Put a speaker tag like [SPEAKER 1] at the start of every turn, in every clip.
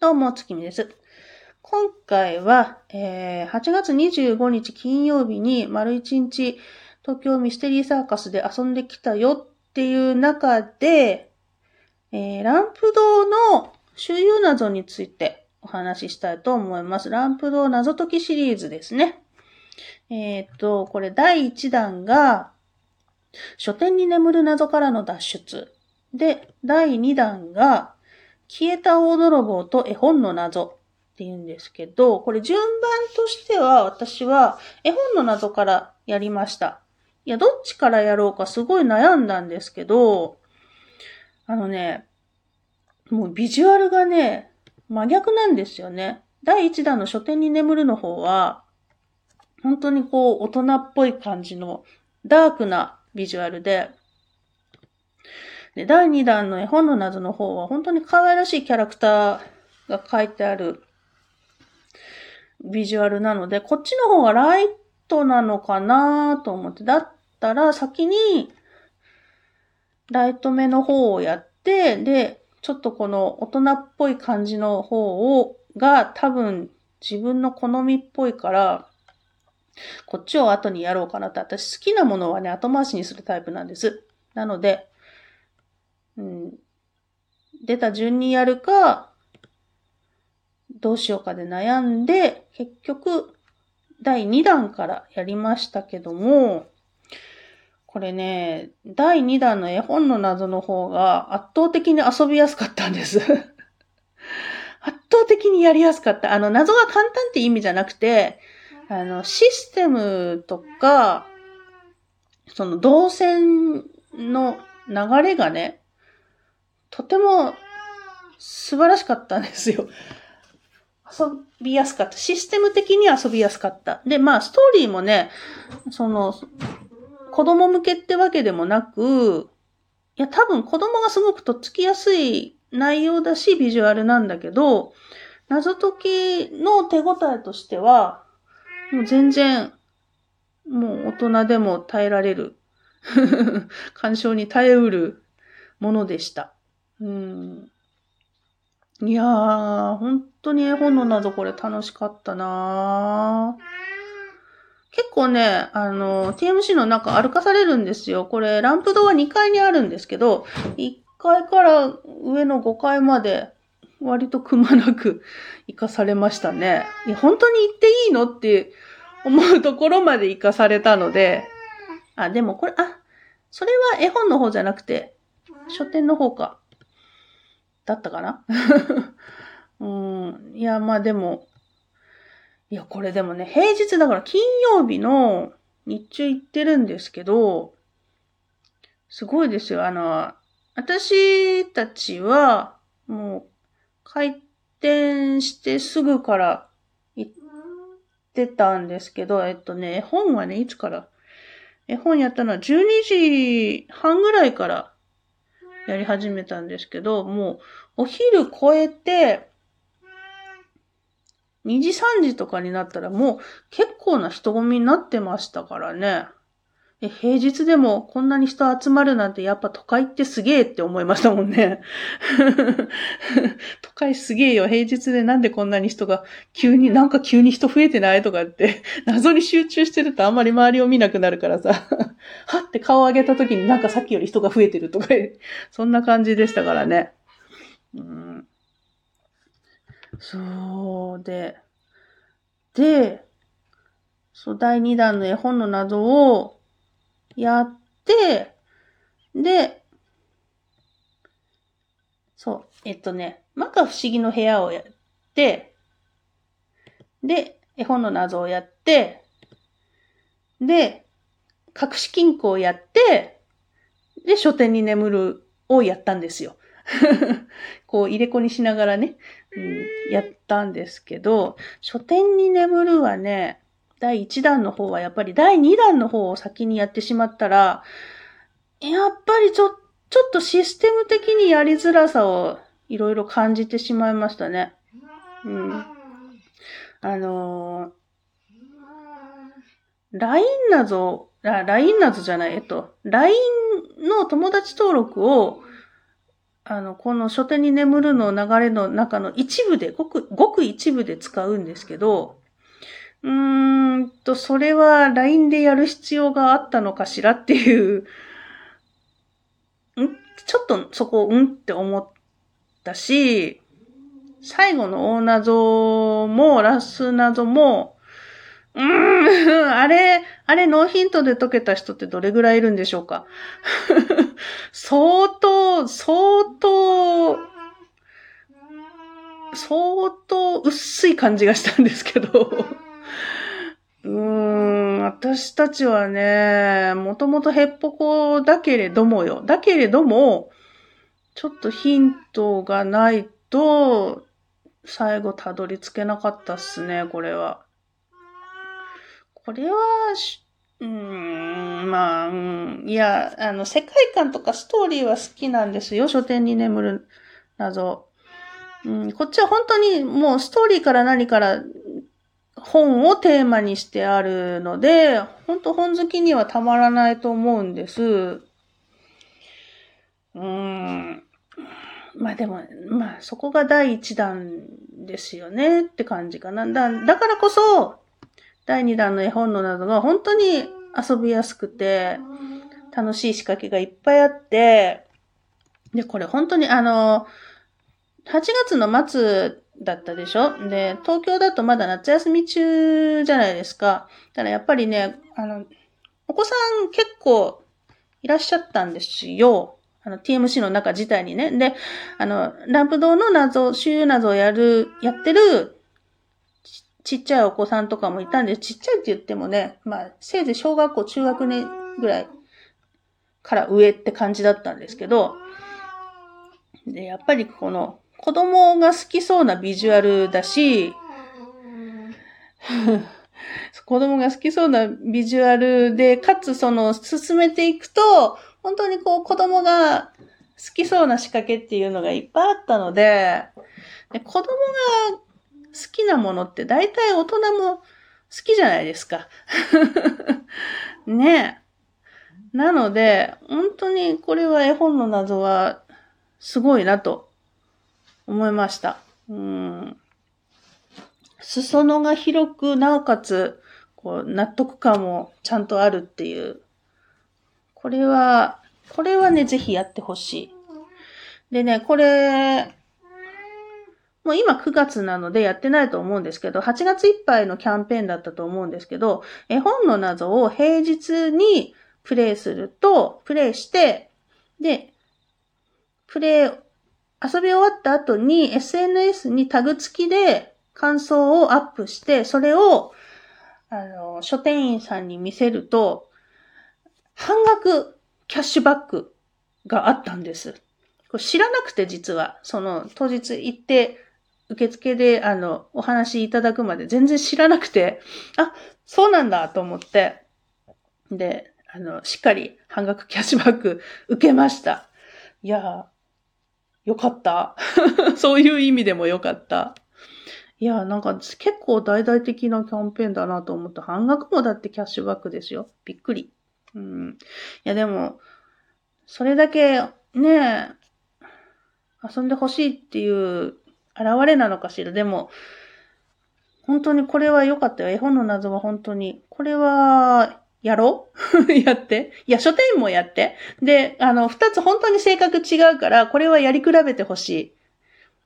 [SPEAKER 1] どうも、月見です。今回は、えー、8月25日金曜日に丸1日東京ミステリーサーカスで遊んできたよっていう中で、えー、ランプ堂の周遊謎についてお話ししたいと思います。ランプ堂謎解きシリーズですね。えっ、と、これ第1弾が、書店に眠る謎からの脱出。で、第2弾が、消えた大泥棒と絵本の謎って言うんですけど、これ順番としては私は絵本の謎からやりました。いや、どっちからやろうかすごい悩んだんですけど、あのね、もうビジュアルがね、真逆なんですよね。第1弾の書店に眠るの方は、本当にこう、大人っぽい感じのダークなビジュアルで、で、第2弾の絵本の謎の方は本当に可愛らしいキャラクターが書いてあるビジュアルなので、こっちの方がライトなのかなと思って、だったら先にライト目の方をやって、で、ちょっとこの大人っぽい感じの方を、が多分自分の好みっぽいから、こっちを後にやろうかなって、私好きなものはね、後回しにするタイプなんです。なので、うん、出た順にやるか、どうしようかで悩んで、結局、第2弾からやりましたけども、これね、第2弾の絵本の謎の方が圧倒的に遊びやすかったんです 圧倒的にやりやすかった。あの、謎が簡単って意味じゃなくて、あの、システムとか、その動線の流れがね、とても素晴らしかったんですよ。遊びやすかった。システム的に遊びやすかった。で、まあ、ストーリーもね、その、子供向けってわけでもなく、いや、多分子供がすごくとっつきやすい内容だし、ビジュアルなんだけど、謎解きの手応えとしては、もう全然、もう大人でも耐えられる。干渉に耐えうるものでした。うん。いやー、本当に絵本の謎これ楽しかったなー。結構ね、あの、TMC の中歩かされるんですよ。これ、ランプ堂は2階にあるんですけど、1階から上の5階まで割とくまなく 行かされましたね。いや、本当に行っていいのって思うところまで行かされたので、あ、でもこれ、あ、それは絵本の方じゃなくて、書店の方か。だったかな？うん。いや、まあでも、いや、これでもね、平日だから金曜日の日中行ってるんですけど、すごいですよ。あの、私たちは、もう、開店してすぐから行ってたんですけど、えっとね、絵本はね、いつから？絵本やったのは12時半ぐらいからやり始めたんですけど、もうお昼超えて、2時3時とかになったらもう結構な人混みになってましたからね。え、平日でもこんなに人集まるなんてやっぱ都会ってすげえって思いましたもんね。都会すげえよ。平日でなんでこんなに人が急に、なんか急に人増えてないとかって、謎に集中してるとあんまり周りを見なくなるからさ、はって顔を上げた時になんかさっきより人が増えてるとか、そんな感じでしたからね。うん、そうで、で、そう、第2弾の絵本の謎を、やって、で、そう、えっとね、摩訶不思議の部屋をやって、で、絵本の謎をやって、で、隠し金庫をやって、で、書店に眠るをやったんですよ。こう入れ子にしながらね、うん、やったんですけど、書店に眠るはね、第1弾の方はやっぱり第2弾の方を先にやってしまったら、やっぱりちょ、ちょっとシステム的にやりづらさをいろいろ感じてしまいましたね。うん。あのー、LINE 謎、LINE 謎じゃない、えっと、LINE の友達登録を、あの、この書店に眠るの流れの中の一部で、ごく、ごく一部で使うんですけど、うーんと、それは LINE でやる必要があったのかしらっていう、ん？ちょっとそこ、うんって思ったし、最後の大謎も、ラス謎も、うーん、あれ、あれノーヒントで解けた人ってどれぐらいいるんでしょうか？相当、相当、相当薄い感じがしたんですけど。うーん、私たちはね、もともとヘッポコだけれどもよ。だけれども、ちょっとヒントがないと、最後たどり着けなかったっすね、これは。これは、うーん、まあ、うん、いや、あの、世界観とかストーリーは好きなんですよ、書店に眠る謎。うん、こっちは本当にもうストーリーから何から本をテーマにしてあるので、本当本好きにはたまらないと思うんです。うーん。まあでも、まあそこが第一弾ですよねって感じかな。だだからこそ、第2弾の絵本のなどが本当に遊びやすくて、楽しい仕掛けがいっぱいあって、で、これ本当にあの、8月の末だったでしょ？で、東京だとまだ夏休み中じゃないですか。ただやっぱりね、あの、お子さん結構いらっしゃったんですよ。あの、TMC の中自体にね。で、あの、ランプ堂の謎、周遊謎をやる、やってるちっちゃいお子さんとかもいたんで、ちっちゃいって言ってもね、まあ、せいぜい小学校、中学年ぐらいから上って感じだったんですけど、で、やっぱりこの、子供が好きそうなビジュアルだし、子供が好きそうなビジュアルで、かつその進めていくと、本当にこう子供が好きそうな仕掛けっていうのがいっぱいあったので、で子供が好きなものって大体大人も好きじゃないですか。ねえ。なので、本当にこれは絵本の謎はすごいなと思いました。うん。裾野が広く、なおかつ、こう、納得感もちゃんとあるっていう。これは、これはね、ぜひやってほしい。でね、これ、もう今9月なのでやってないと思うんですけど、8月いっぱいのキャンペーンだったと思うんですけど、絵本の謎を平日にプレイすると、プレイして、で、プレイ、遊び終わった後に SNS にタグ付きで感想をアップして、それを、あの、書店員さんに見せると、半額キャッシュバックがあったんです。これ知らなくて実は、その当日行って受付で、あの、お話いただくまで全然知らなくて、あ、そうなんだと思って、で、あの、しっかり半額キャッシュバック受けました。いやーよかった。そういう意味でもよかった。いやなんか結構大々的なキャンペーンだなと思った。半額もだってキャッシュバックですよ。びっくり。うん。いやでも、それだけね、遊んでほしいっていう現れなのかしら。でも、本当にこれは良かったよ。絵本の謎は本当に。これは、やろう？やって？いや、書店もやって。で、あの、二つ本当に性格違うから、これはやり比べてほしい。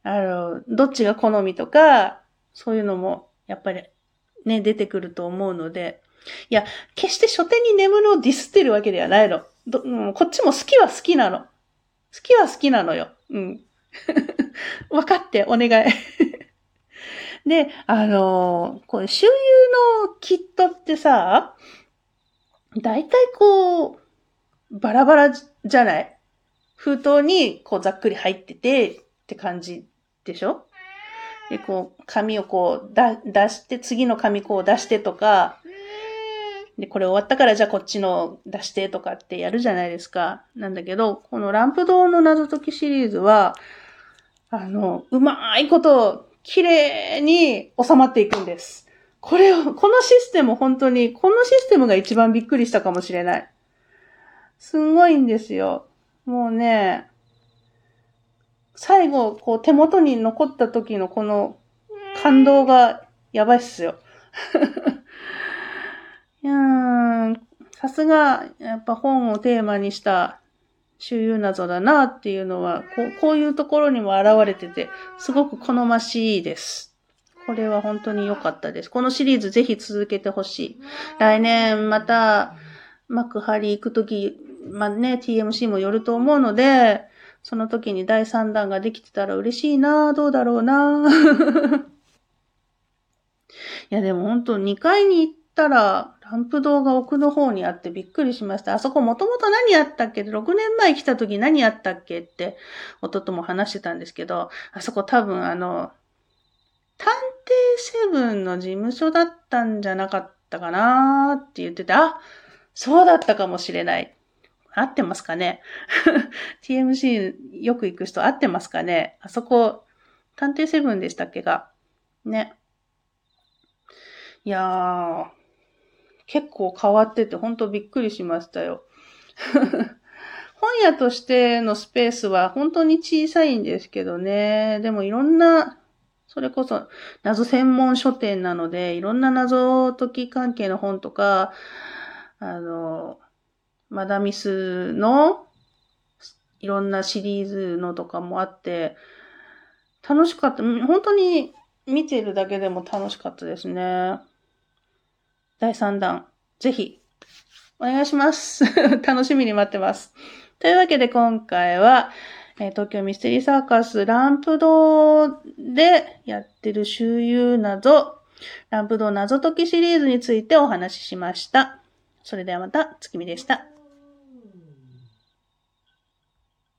[SPEAKER 1] あの、どっちが好みとか、そういうのも、やっぱり、ね、出てくると思うので。いや、決して書店に眠るをディスってるわけではないの。どうん、こっちも好きは好きなの。好きは好きなのよ。うん。分かって、お願い。で、あのー、こう、周遊のキットってさ、大体こう、バラバラじゃない？封筒にこうざっくり入っててって感じでしょ？で、こう、紙をこうだ出して、次の紙こう出してとか、で、これ終わったからじゃあこっちの出してとかってやるじゃないですか。なんだけど、このランプ堂の謎解きシリーズは、あの、うまいこと、綺麗に収まっていくんです。これを、このシステム本当に、このシステムが一番びっくりしたかもしれない。すんごいんですよ。もうね、最後、こう手元に残った時のこの感動がやばいっすよ。いやーさすが、やっぱ本をテーマにした周遊謎だなっていうのは、こうこういうところにも現れてて、すごく好ましいです。これは本当に良かったです。このシリーズぜひ続けてほしい。来年また、幕張行くとき、まあね、TMC もよると思うので、その時に第3弾ができてたら嬉しいなどうだろうな いやでも本当2階に行ったら、ランプ堂が奥の方にあってびっくりしました。あそこもともと何やったっけ ?6 年前来た時何やったっけって、夫とも話してたんですけど、あそこ多分あの、探セブンの事務所だったんじゃなかったかなーって言ってて、あ、そうだったかもしれない。合ってますかね ?TMC よく行く人合ってますかね？あそこ、探偵セブンでしたっけが？ね。いやー、結構変わっててほんとびっくりしましたよ。本屋としてのスペースは本当に小さいんですけどね。でもいろんな、それこそ謎専門書店なので、いろんな謎解き関係の本とか、あの、マダミスのいろんなシリーズのとかもあって、楽しかった。本当に見てるだけでも楽しかったですね。第3弾、ぜひ、お願いします。楽しみに待ってます。というわけで今回は、えー、東京ミステリーサーカスランプ堂でやってる周遊謎、ランプ堂謎解きシリーズについてお話ししました。それではまた、月見でした。